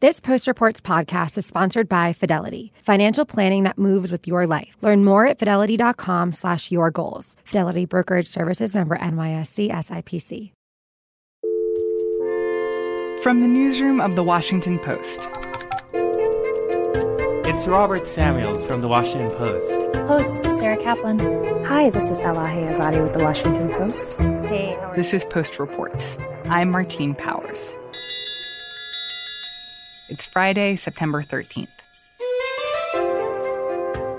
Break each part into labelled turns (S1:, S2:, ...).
S1: This Post Reports podcast is sponsored by Fidelity, financial planning that moves with your life. Learn more at fidelity.com slash your goals. Fidelity Brokerage Services member NYSE SIPC.
S2: From the newsroom of The Washington Post.
S3: It's Robert Samuels from The Washington Post.
S4: Host, this is Sarah Kaplan.
S5: Hi, this is Elahe Izadi with The Washington Post.
S4: Hey, how are
S2: This is Post Reports. I'm Martine Powers. It's Friday, September 13th.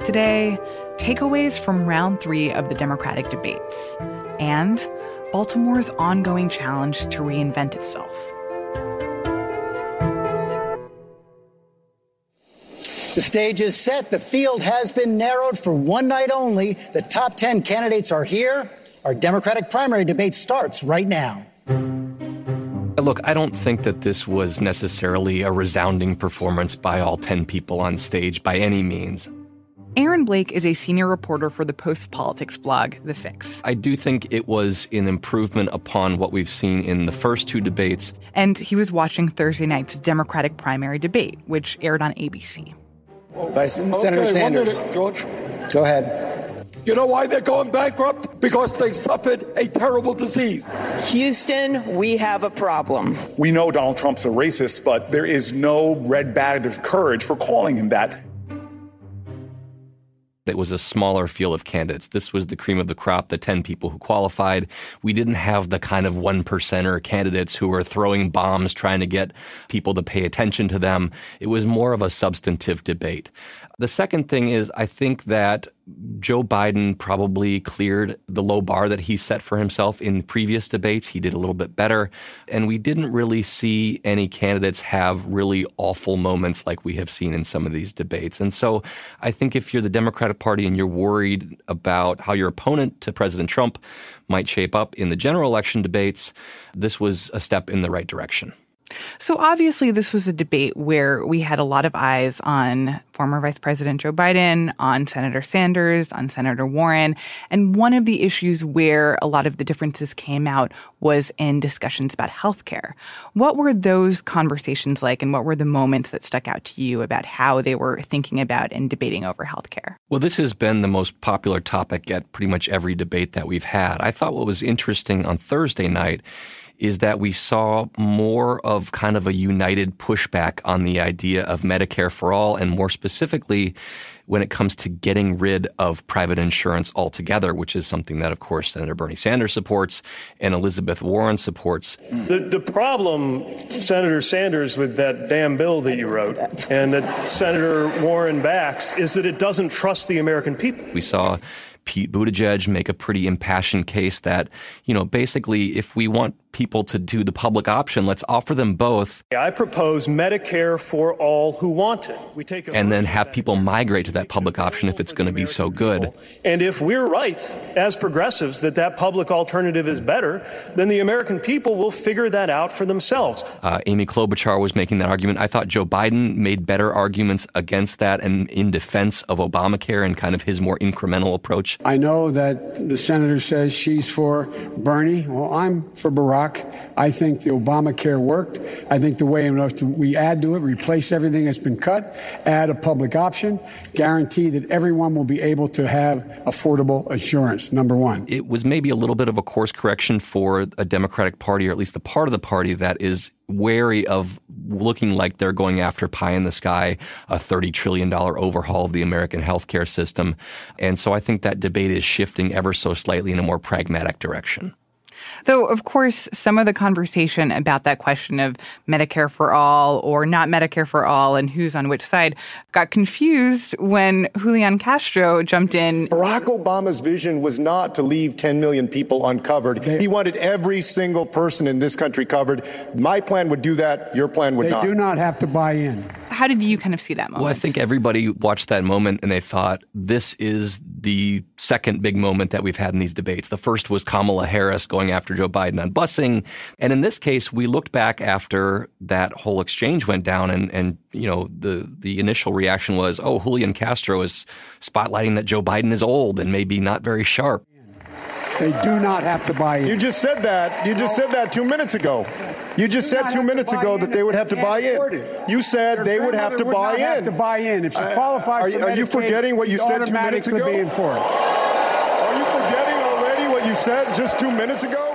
S2: Today, takeaways from round three of the Democratic debates and Baltimore's ongoing challenge to reinvent itself.
S6: The stage is set. The field has been narrowed for one night only. The top 10 candidates are here. Our Democratic primary debate starts right now.
S7: Look, I don't think that this was necessarily a resounding performance by all 10 people on stage by any means.
S2: Aaron Blake is a senior reporter for the post politics blog, The Fix.
S7: I do think it was an improvement upon what we've seen in the first two debates.
S2: And he was watching Thursday night's Democratic primary debate, which aired on ABC.
S6: Vice Senator
S8: okay,
S6: Sanders.
S8: Minute, George.
S6: Go ahead.
S8: You know why they're going bankrupt? Because they suffered a terrible disease.
S9: Houston, we have a problem.
S10: We know Donald Trump's a racist, but there is no red badge of courage for calling him that.
S7: It was a smaller field of candidates. This was the cream of the crop, the 10 people who qualified. We didn't have the kind of one percenter candidates who were throwing bombs trying to get people to pay attention to them. It was more of a substantive debate. The second thing is, I think that Joe Biden probably cleared the low bar that he set for himself in previous debates. He did a little bit better. And we didn't really see any candidates have really awful moments like we have seen in some of these debates. And so I think if you're the Democratic Party and you're worried about how your opponent to President Trump might shape up in the general election debates, this was a step in the right direction.
S2: So obviously, this was a debate where we had a lot of eyes on former Vice President Joe Biden, on Senator Sanders, on Senator Warren. And one of the issues where a lot of the differences came out was in discussions about health care. What were those conversations like, and what were the moments that stuck out to you about how they were thinking about and debating over health care?
S7: Well, this has been the most popular topic at pretty much every debate that we've had. I thought what was interesting on Thursday night is that we saw more of kind of a united pushback on the idea of Medicare for all, and more specifically, when it comes to getting rid of private insurance altogether, which is something that, of course, Senator Bernie Sanders supports and Elizabeth Warren supports.
S11: The, the problem, Senator Sanders, with that damn bill that you wrote and that Senator Warren backs is that it doesn't trust the American people.
S7: We saw Pete Buttigieg make a pretty impassioned case that, you know, basically, if we want people to do the public option, let's offer them both.
S11: I propose Medicare for all who want it. We take
S7: and then have people migrate to that public option if it's going to be so good.
S11: And if we're right, as progressives, that that public alternative is better, then the American people will figure that out for themselves.
S7: Uh, Amy Klobuchar was making that argument. I thought Joe Biden made better arguments against that and in defense of Obamacare and kind of his more incremental approach.
S12: I know that the senator says she's for Bernie. Well, I'm for Barack. I think the Obamacare worked. I think the way in which we add to it, replace everything that's been cut, add a public option, guarantee that everyone will be able to have affordable insurance, number one.
S7: It was maybe a little bit of a course correction for a Democratic Party, or at least the part of the party that is wary of looking like they're going after pie in the sky, a $30 trillion overhaul of the American healthcare system. And so I think that debate is shifting ever so slightly in a more pragmatic direction.
S2: Though, of course, some of the conversation about that question of Medicare for all or not Medicare for all and who's on which side got confused when Julian Castro jumped in.
S13: Barack Obama's vision was not to leave 10 million people uncovered. He wanted every single person in this country covered. My plan would do that. Your plan would
S12: they
S13: not.
S12: They do not have to buy in.
S2: How did you kind of see that moment?
S7: Well, I think everybody watched that moment and they thought this is the second big moment that we've had in these debates. The first was Kamala Harris going after Joe Biden on busing. And in this case, we looked back after that whole exchange went down and, and you know, the, the initial reaction was, oh, Julian Castro is spotlighting that Joe Biden is old and maybe not very sharp.
S12: They do not have to buy in.
S13: You just said that. You just said that two minutes ago. You just said two minutes ago that they would have to buy in. You said they would have to buy in.
S12: Have to buy in if she
S13: Uh,
S12: qualifies.
S13: are-
S12: for
S13: are you forgetting what you said two minutes ago?
S12: Be in for it.
S13: Are you forgetting already what you said just two minutes ago?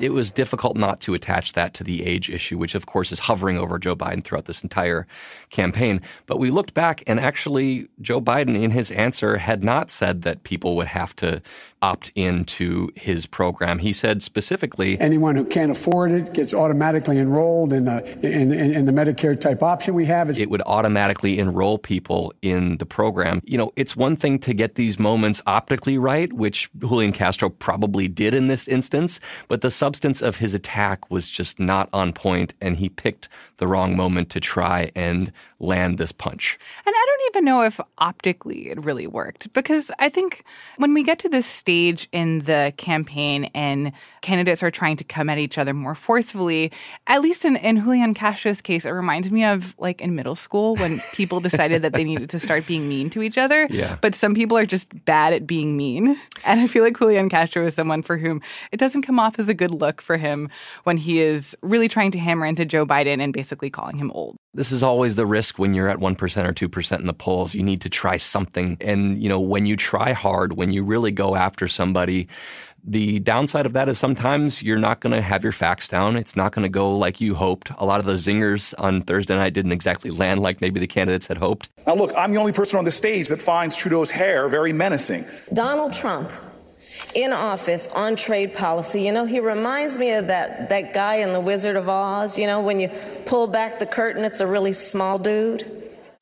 S7: it was difficult not to attach that to the age issue, which of course is hovering over Joe Biden throughout this entire campaign. But we looked back and actually Joe Biden in his answer had not said that people would have to opt into his program. He said specifically
S12: Anyone who can't afford it gets automatically enrolled in the in, in, in the Medicare type option we have.
S7: It would automatically enroll people in the program. You know, it's one thing to get these moments optically right, which Julian Castro probably did in this instance, but the substance of his attack was just not on point, and he picked the wrong moment to try and land this punch.
S2: And I don't even know if optically it really worked because I think when we get to this stage in the campaign and candidates are trying to come at each other more forcefully, at least in, in Julian Castro's case, it reminds me of like in middle school when people decided that they needed to start being mean to each other.
S7: Yeah.
S2: But some people are just bad at being mean. And I feel like Julian Castro is someone for whom it doesn't come off as a good look for him when he is really trying to hammer into Joe Biden and basically calling him old.
S7: This is always the risk when you're at 1% or 2% in the polls. You need to try something. And, you know, when you try hard, when you really go after somebody, the downside of that is sometimes you're not going to have your facts down. It's not going to go like you hoped. A lot of the zingers on Thursday night didn't exactly land like maybe the candidates had hoped.
S10: Now, look, I'm the only person on the stage that finds Trudeau's hair very menacing.
S14: Donald Trump in office on trade policy, you know, he reminds me of that, that guy in The Wizard of Oz. You know, when you pull back the curtain, it's a really small dude.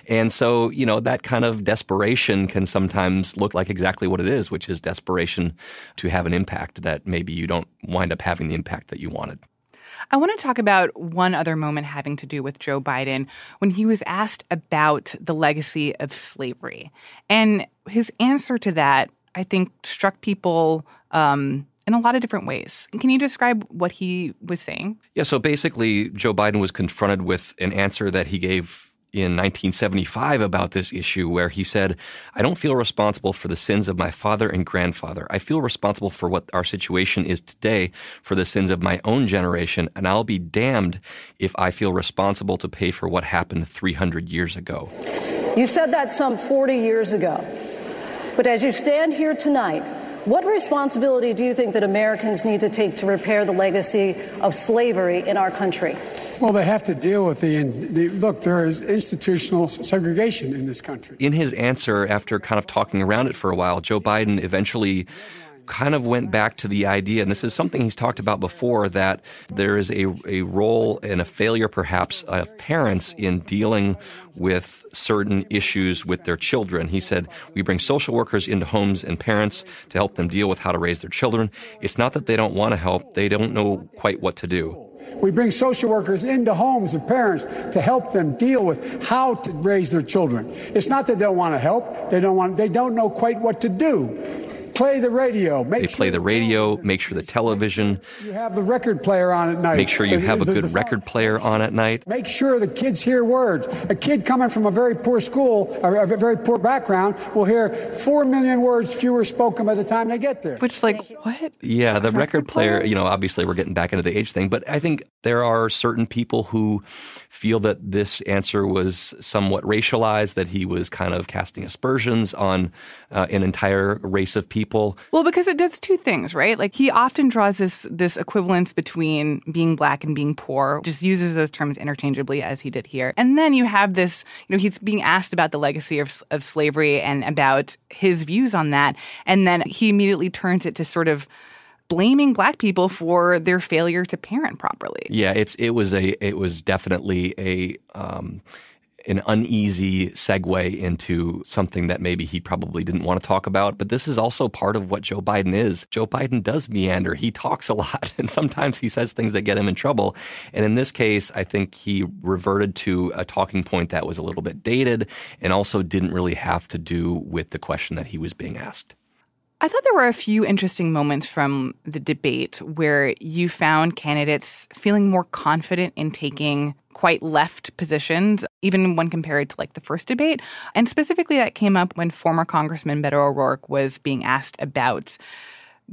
S7: And so, you know, that kind of desperation can sometimes look like exactly what it is, which is desperation to have an impact that maybe you don't wind up having the impact that you wanted.
S2: I want to talk about one other moment having to do with Joe Biden when he was asked about the legacy of slavery. And his answer to that, I think, struck people um, in a lot of different ways. Can you describe what he was saying?
S7: Yeah, so basically, Joe Biden was confronted with an answer that he gave in 1975 about this issue where he said, I don't feel responsible for the sins of my father and grandfather. I feel responsible for what our situation is today for the sins of my own generation, and I'll be damned if I feel responsible to pay for what happened 300 years ago.
S15: You said that some 40 years ago. But as you stand here tonight, what responsibility do you think that Americans need to take to repair the legacy of slavery in our country?
S12: Well, they have to deal with the, the look. There is institutional segregation in this country.
S7: In his answer, after kind of talking around it for a while, Joe Biden eventually kind of went back to the idea, and this is something he's talked about before, that there is a, a role and a failure perhaps of parents in dealing with certain issues with their children. He said, We bring social workers into homes and parents to help them deal with how to raise their children. It's not that they don't want to help, they don't know quite what to do.
S12: We bring social workers into homes of parents to help them deal with how to raise their children. It's not that they don't want to help; they don't want. They don't know quite what to do. Play the radio. Make
S7: they play the radio, make sure the television.
S12: You have the record player on at night.
S7: Make sure you
S12: The-
S7: have a good
S12: the-
S7: record player on at night.
S12: Make sure the kids hear words. A kid coming from a very poor school, or a very poor background, will hear four million words fewer spoken by the time they get there.
S2: Which, like, what?
S7: Yeah, the record player, you know, obviously we're getting back into the age thing, but I think there are certain people who feel that this answer was somewhat racialized, that he was kind of casting aspersions on uh, an entire race of people.
S2: Well, because it does two things, right? Like he often draws this this equivalence between being black and being poor, just uses those terms interchangeably as he did here. And then you have this, you know, he's being asked about the legacy of, of slavery and about his views on that, and then he immediately turns it to sort of blaming black people for their failure to parent properly.
S7: Yeah, it's it was a it was definitely a um, an uneasy segue into something that maybe he probably didn't want to talk about. But this is also part of what Joe Biden is. Joe Biden does meander. He talks a lot, and sometimes he says things that get him in trouble. And in this case, I think he reverted to a talking point that was a little bit dated and also didn't really have to do with the question that he was being asked.
S2: I thought there were a few interesting moments from the debate where you found candidates feeling more confident in taking quite left positions, even when compared to like the first debate. And specifically, that came up when former Congressman Beto O'Rourke was being asked about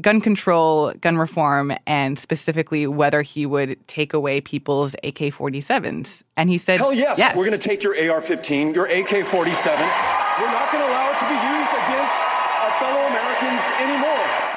S2: gun control, gun reform, and specifically whether he would take away people's AK 47s. And he said,
S8: Hell yes,
S2: yes.
S8: we're going to take your AR 15, your AK 47. We're not going to allow it to be used against our fellow Americans anymore.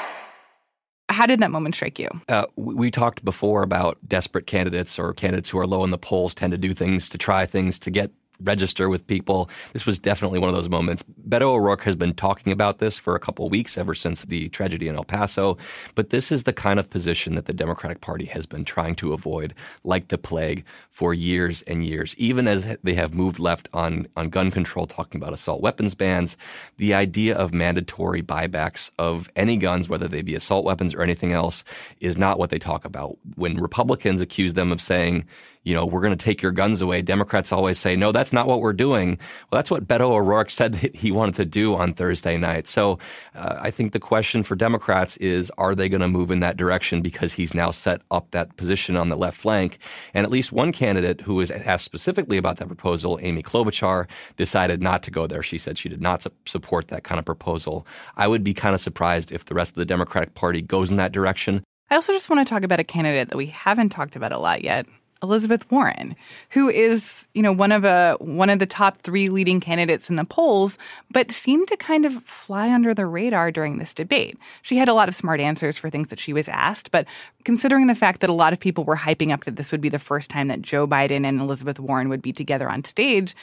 S2: How did that moment strike you?
S7: Uh, we talked before about desperate candidates or candidates who are low in the polls tend to do things to try things to get register with people. This was definitely one of those moments. Beto O'Rourke has been talking about this for a couple weeks, ever since the tragedy in El Paso. But this is the kind of position that the Democratic Party has been trying to avoid, like the plague, for years and years. Even as they have moved left on, on gun control, talking about assault weapons bans, the idea of mandatory buybacks of any guns, whether they be assault weapons or anything else, is not what they talk about. When Republicans accuse them of saying, you know, we're going to take your guns away. Democrats always say, no, that's not what we're doing. Well, that's what Beto O'Rourke said that he wanted to do on Thursday night. So uh, I think the question for Democrats is, are they going to move in that direction because he's now set up that position on the left flank? And at least one candidate who was asked specifically about that proposal, Amy Klobuchar, decided not to go there. She said she did not su- support that kind of proposal. I would be kind of surprised if the rest of the Democratic Party goes in that direction.
S2: I also just want to talk about a candidate that we haven't talked about a lot yet, Elizabeth Warren, who is, you know, one of a one of the top 3 leading candidates in the polls, but seemed to kind of fly under the radar during this debate. She had a lot of smart answers for things that she was asked, but considering the fact that a lot of people were hyping up that this would be the first time that Joe Biden and Elizabeth Warren would be together on stage,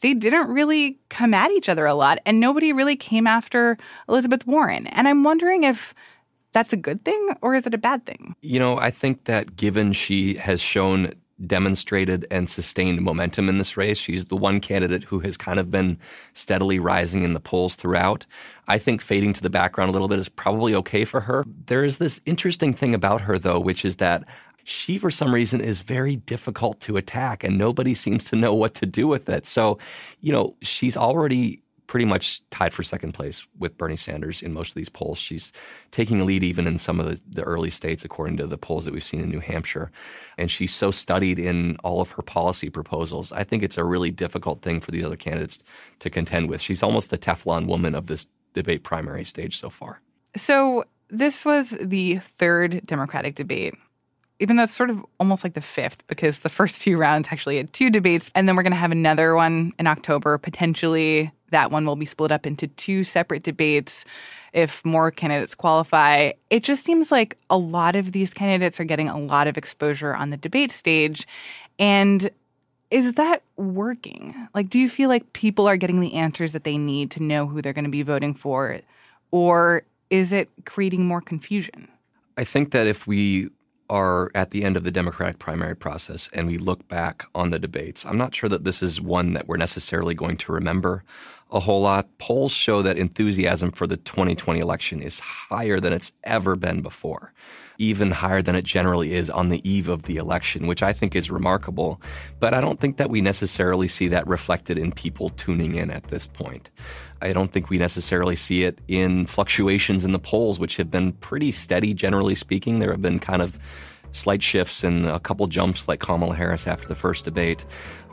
S2: they didn't really come at each other a lot and nobody really came after Elizabeth Warren. And I'm wondering if that's a good thing or is it a bad thing?
S7: You know, I think that given she has shown demonstrated and sustained momentum in this race. She's the one candidate who has kind of been steadily rising in the polls throughout. I think fading to the background a little bit is probably okay for her. There is this interesting thing about her, though, which is that she, for some reason, is very difficult to attack and nobody seems to know what to do with it. So, you know, she's already pretty much tied for second place with Bernie Sanders in most of these polls. She's taking a lead even in some of the, the, early states, according to the polls that we've seen in New Hampshire. And she's so studied in all of her policy proposals. I think it's a really difficult thing for the other candidates to contend with. She's almost the Teflon woman of this debate primary stage so far.
S2: So this was the third Democratic debate even though it's sort of almost like the fifth, because the first two rounds actually had two debates, and then we're going to have another one in October. Potentially, that one will be split up into two separate debates if more candidates qualify. It just seems like a lot of these candidates are getting a lot of exposure on the debate stage. And is that working? Like, do you feel like people are getting the answers that they need to know who they're going to be voting for? Or is it creating more confusion?
S7: I think that if we are at the end of the Democratic primary process and we look back on the debates, I'm not sure that this is one that we're necessarily going to remember a whole lot. Polls show that enthusiasm for the 2020 election is higher than it's ever been before, even higher than it generally is on the eve of the election, which I think is remarkable. But I don't think that we necessarily see that reflected in people tuning in at this point. I don't think we necessarily see it in fluctuations in the polls, which have been pretty steady, generally speaking. There have been kind of slight shifts and a couple jumps like Kamala Harris after the first debate.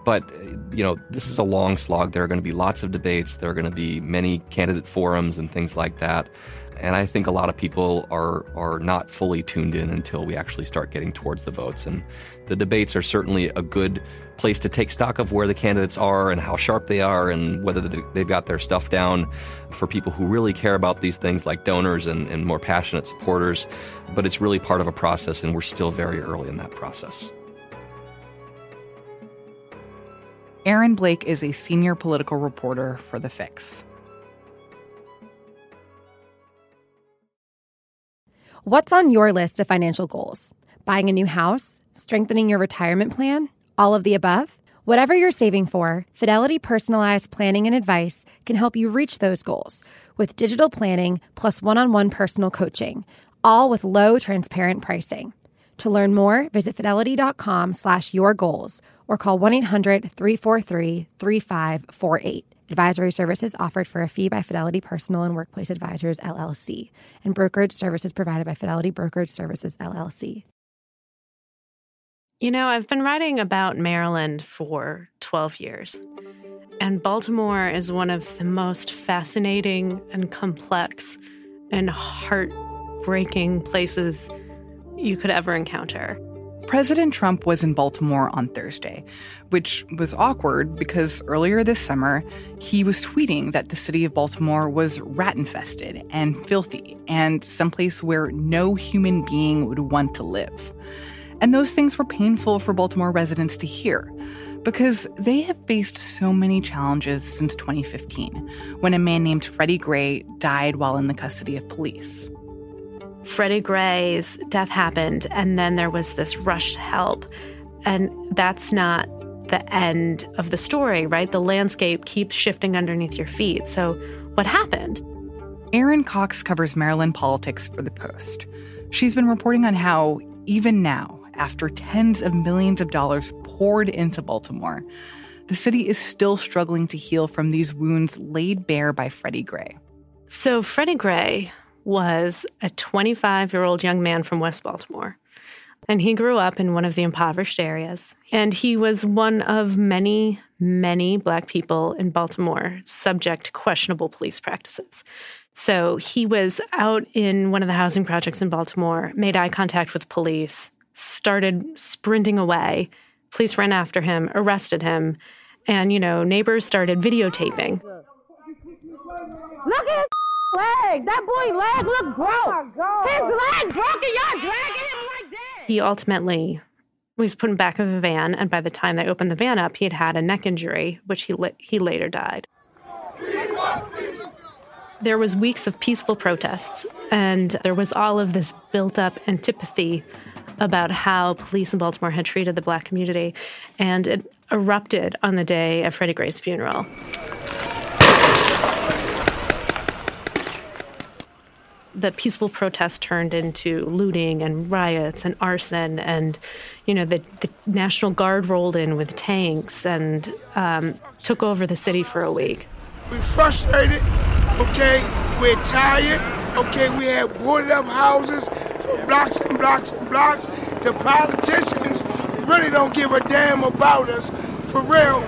S7: But, you know, this is a long slog. There are going to be lots of debates. There are going to be many candidate forums and things like that. And I think a lot of people are are not fully tuned in until we actually start getting towards the votes. And the debates are certainly a good place to take stock of where the candidates are and how sharp they are and whether they've got their stuff down for people who really care about these things like donors and, and more passionate supporters. But it's really part of a process, and we're still very early in that process.
S2: Aaron Blake is a senior political reporter for The Fix.
S1: What's on your list of financial goals? Buying a new house? Strengthening your retirement plan? All of the above? Whatever you're saving for, Fidelity Personalized Planning and Advice can help you reach those goals with digital planning plus one on one personal coaching, all with low, transparent pricing. To learn more, visit fidelity.com slash your goals or call 1 800 343 3548. Advisory services offered for a fee by Fidelity Personal and Workplace Advisors, LLC, and brokerage services provided by Fidelity Brokerage Services, LLC.
S16: You know, I've been writing about Maryland for 12 years, and Baltimore is one of the most fascinating and complex and heart heartbreaking places you could ever encounter.
S2: President Trump was in Baltimore on Thursday, which was awkward because earlier this summer, he was tweeting that the city of Baltimore was rat infested and filthy and someplace where no human being would want to live. And those things were painful for Baltimore residents to hear because they have faced so many challenges since 2015 when a man named Freddie Gray died while in the custody of police.
S16: Freddie Gray's death happened, and then there was this rush to help. And that's not the end of the story, right? The landscape keeps shifting underneath your feet. So, what happened?
S2: Erin Cox covers Maryland politics for The Post. She's been reporting on how, even now, after tens of millions of dollars poured into Baltimore, the city is still struggling to heal from these wounds laid bare by Freddie Gray.
S16: So, Freddie Gray was a 25 year old young man from West Baltimore. And he grew up in one of the impoverished areas. And he was one of many, many Black people in Baltimore subject to questionable police practices. So he was out in one of the housing projects in Baltimore, made eye contact with police, started sprinting away. Police ran after him, arrested him, and, you know, neighbors started videotaping.
S17: Look at leg. That boy leg look oh broke. Oh His leg broken. Y'all dragging him like that.
S16: He ultimately was put in back of a van, and by the time they opened the van up, he had had a neck injury, which he he later died. There was weeks of peaceful protests, and there was all of this built-up antipathy about how police in Baltimore had treated the black community, and it erupted on the day of Freddie Gray's funeral. The peaceful protest turned into looting and riots and arson and you know the, the national guard rolled in with tanks and um, took over the city for a week.
S18: We're frustrated okay? We're tired okay? We have boarded up houses for blocks and blocks and blocks. The politicians really don't give a damn about us for real.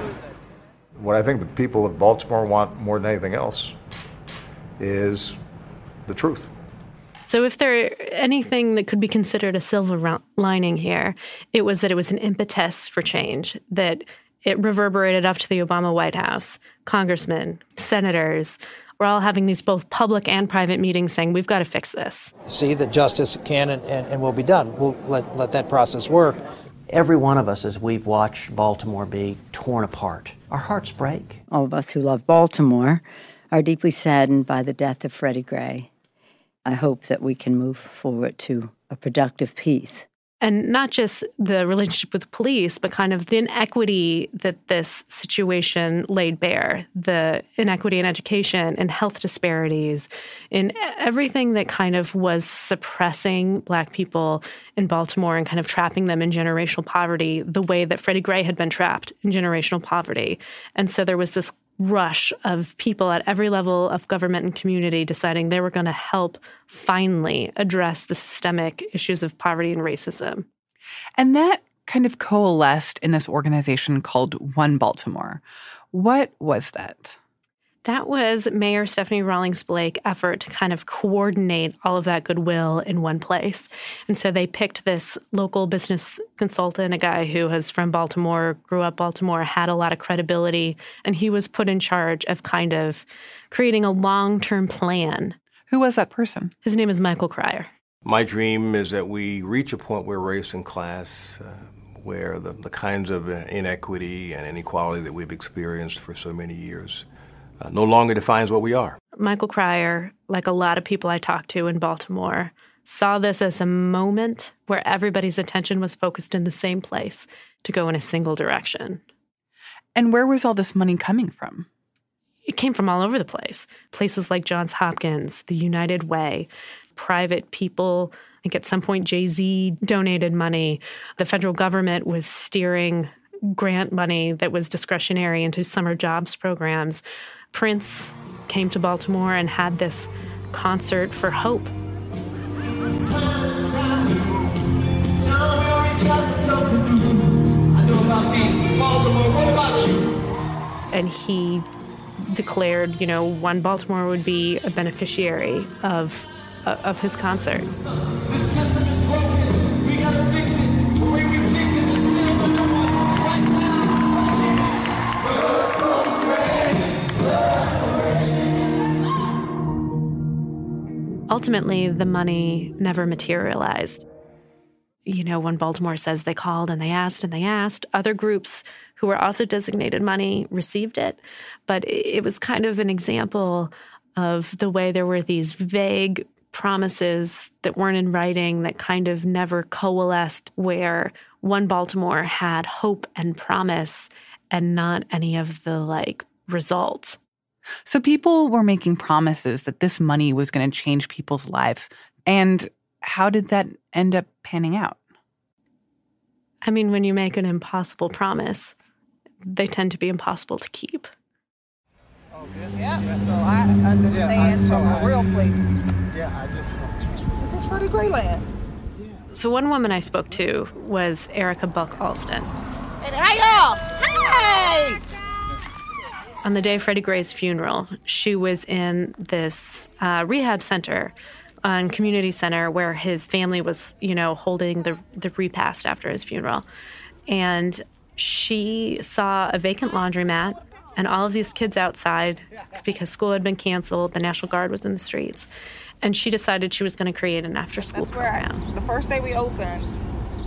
S19: What i think the people of baltimore want more than anything else is the truth
S16: so, if there anything that could be considered a silver lining here, it was that it was an impetus for change, that it reverberated up to the Obama White House. Congressmen, senators, we're all having these both public and private meetings saying, we've got to fix this.
S20: See that justice can and, and, and will be done. We'll let, let that process work.
S21: Every one of us, as we've watched Baltimore be torn apart, our hearts break.
S22: All of us who love Baltimore are deeply saddened by the death of Freddie Gray. I hope that we can move forward to a productive peace.
S16: And not just the relationship with police, but kind of the inequity that this situation laid bare the inequity in education and health disparities, in everything that kind of was suppressing Black people in Baltimore and kind of trapping them in generational poverty, the way that Freddie Gray had been trapped in generational poverty. And so there was this rush of people at every level of government and community deciding they were going to help finally address the systemic issues of poverty and racism.
S2: And that kind of coalesced in this organization called One Baltimore. What was that?
S16: That was Mayor Stephanie Rawlings Blake effort to kind of coordinate all of that goodwill in one place. And so they picked this local business consultant, a guy who was from Baltimore, grew up Baltimore, had a lot of credibility, and he was put in charge of kind of creating a long-term plan.
S2: Who was that person?
S16: His name is Michael Cryor.
S23: My dream is that we reach a point where race and class uh, where the, the kinds of inequity and inequality that we've experienced for so many years uh, no longer defines what we are.
S16: Michael Cryor, like a lot of people I talked to in Baltimore, saw this as a moment where everybody's attention was focused in the same place to go in a single direction.
S2: And where was all this money coming from?
S16: It came from all over the place. Places like Johns Hopkins, the United Way, private people. I think at some point Jay Z donated money. The federal government was steering grant money that was discretionary into summer jobs programs. Prince came to Baltimore and had this concert for hope. And he declared, you know, one Baltimore would be a beneficiary of of his concert. Ultimately, the money never materialized. You know, when Baltimore says they called and they asked and they asked, other groups who were also designated money received it. But it was kind of an example of the way there were these vague promises that weren't in writing that kind of never coalesced, where one Baltimore had hope and promise and not any of the like results.
S2: So people were making promises that this money was going to change people's lives. And how did that end up panning out?
S16: I mean, when you make an impossible promise, they tend to be impossible to keep.
S24: Oh, yeah, so I understand from a real place. Yeah, I just. This is Freddie Gray land.
S16: So one woman I spoke to was Erica Buck Alston.
S17: Hey, y'all! Hey!
S16: On the day of Freddie Gray's funeral, she was in this uh, rehab center on community center where his family was, you know, holding the the repast after his funeral, and she saw a vacant laundromat and all of these kids outside because school had been canceled. The National Guard was in the streets. And she decided she was going to create an after school program.
S24: I, the first day we opened,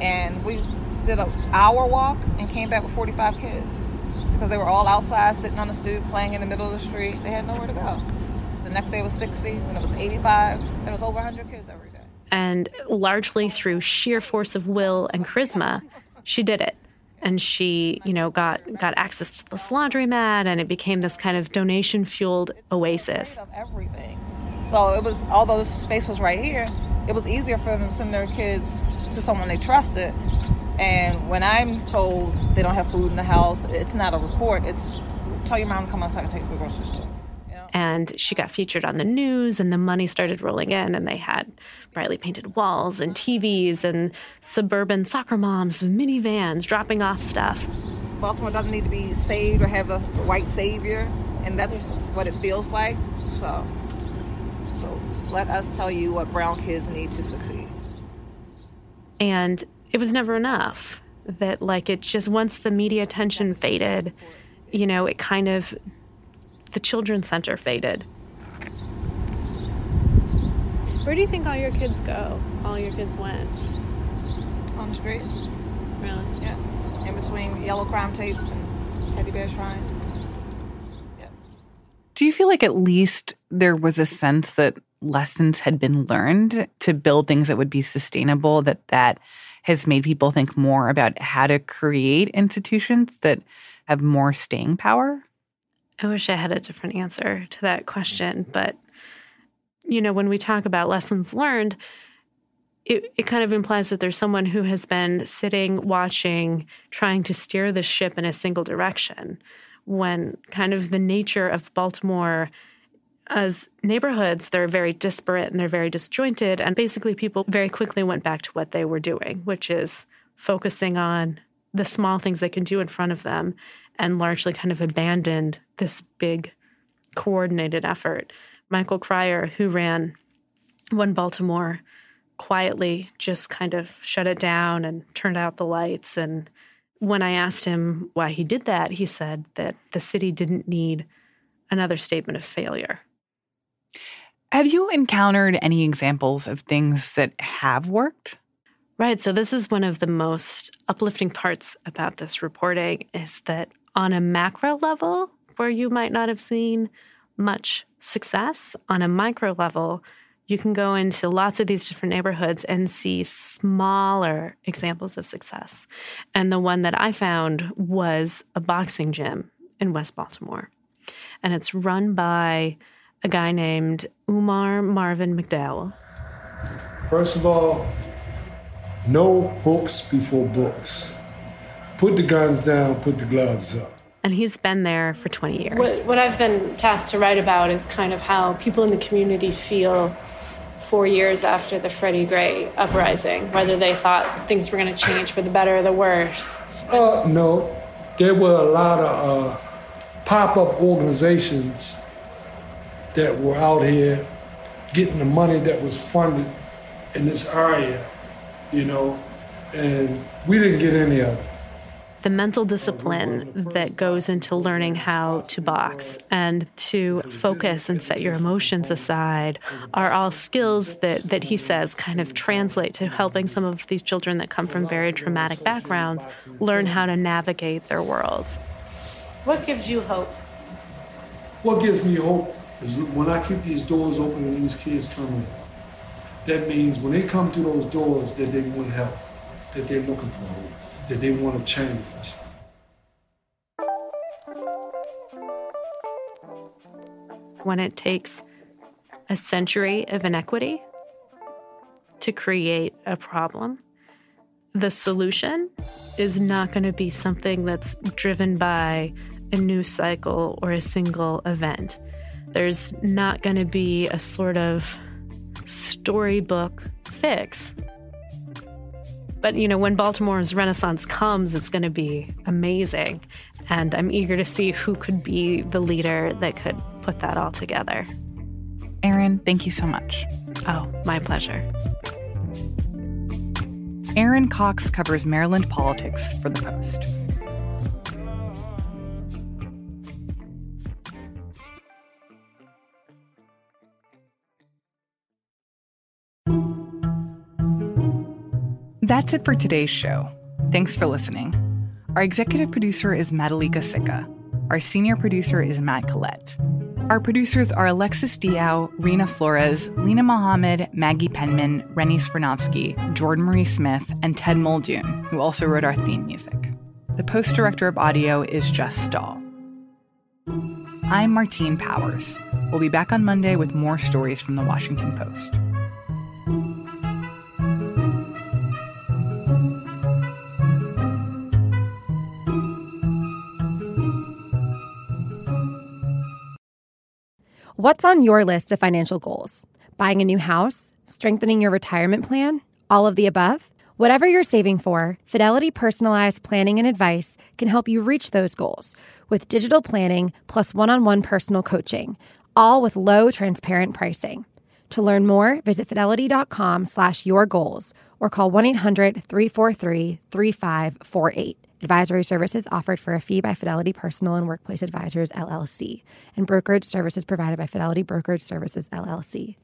S24: and we did an hour walk and came back with 45 kids because they were all outside sitting on the stoop playing in the middle of the street. They had nowhere to go. The next day was 60, when it was 85, there was over 100 kids every day.
S16: And largely through sheer force of will and charisma, she did it and she you know got got access to this laundromat and it became this kind of donation fueled oasis
S24: everything so it was although the space was right here it was easier for them to send their kids to someone they trusted and when i'm told they don't have food in the house it's not a report it's tell your mom to come outside and take the grocery store
S16: and she got featured on the news and the money started rolling in and they had brightly painted walls and TVs and suburban soccer moms with minivans dropping off stuff.
S24: Baltimore doesn't need to be saved or have a white savior and that's what it feels like. So so let us tell you what brown kids need to succeed.
S16: And it was never enough. That like it just once the media attention faded, you know, it kind of the children's center faded.
S25: Where do you think all your kids go? All your kids went?
S24: On the street.
S25: Really?
S24: Yeah. In between yellow crime tape and teddy bear shrines. Yeah.
S2: Do you feel like at least there was a sense that lessons had been learned to build things that would be sustainable, that that has made people think more about how to create institutions that have more staying power?
S16: I wish I had a different answer to that question. But, you know, when we talk about lessons learned, it, it kind of implies that there's someone who has been sitting, watching, trying to steer the ship in a single direction. When kind of the nature of Baltimore as neighborhoods, they're very disparate and they're very disjointed. And basically, people very quickly went back to what they were doing, which is focusing on the small things they can do in front of them and largely kind of abandoned this big coordinated effort. Michael Cryor, who ran One Baltimore, quietly just kind of shut it down and turned out the lights. And when I asked him why he did that, he said that the city didn't need another statement of failure.
S2: Have you encountered any examples of things that have worked?
S16: Right. So this is one of the most uplifting parts about this reporting is that on a macro level, where you might not have seen much success, on a micro level, you can go into lots of these different neighborhoods and see smaller examples of success. And the one that I found was a boxing gym in West Baltimore. And it's run by a guy named Umar Marvin McDowell.
S26: First of all, no hooks before books. Put the guns down, put the gloves up.
S16: And he's been there for 20 years.
S25: What, what I've been tasked to write about is kind of how people in the community feel four years after the Freddie Gray uprising, whether they thought things were going to change for the better or the worse.
S26: Uh, no. There were a lot of uh, pop up organizations that were out here getting the money that was funded in this area, you know, and we didn't get any of it.
S16: The mental discipline that goes into learning how to box and to focus and set your emotions aside are all skills that, that he says kind of translate to helping some of these children that come from very traumatic backgrounds learn how to navigate their worlds.
S25: What gives you hope?
S26: What gives me hope is when I keep these doors open and these kids come in. That means when they come through those doors that they want help, that they're looking for hope, that they want to change.
S16: When it takes a century of inequity to create a problem, the solution is not going to be something that's driven by a news cycle or a single event. There's not going to be a sort of storybook fix. But, you know, when Baltimore's Renaissance comes, it's going to be amazing. And I'm eager to see who could be the leader that could put that all together.
S2: Erin, thank you so much.
S16: Oh, my pleasure.
S2: Erin Cox covers Maryland politics for The Post. That's it for today's show. Thanks for listening. Our executive producer is Madhulika Sikka. Our senior producer is Matt Collette. Our producers are Alexis Diao, Reena Flores, Linah Mohammad, Maggie Penman, Rennie Svirnovskiy, Jordan Marie Smith, and Ted Muldoon, who also wrote our theme music. The post director of audio is Jess Stahl. I'm Martine Powers. We'll be back on Monday with more stories from the Washington Post.
S1: What's on your list of financial goals? Buying a new house? Strengthening your retirement plan? All of the above? Whatever you're saving for, Fidelity Personalized Planning and Advice can help you reach those goals with digital planning plus one on one personal coaching, all with low, transparent pricing. To learn more, visit fidelity.com slash your goals or call 1 800 343 3548. Advisory services offered for a fee by Fidelity Personal and Workplace Advisors, LLC, and brokerage services provided by Fidelity Brokerage Services, LLC.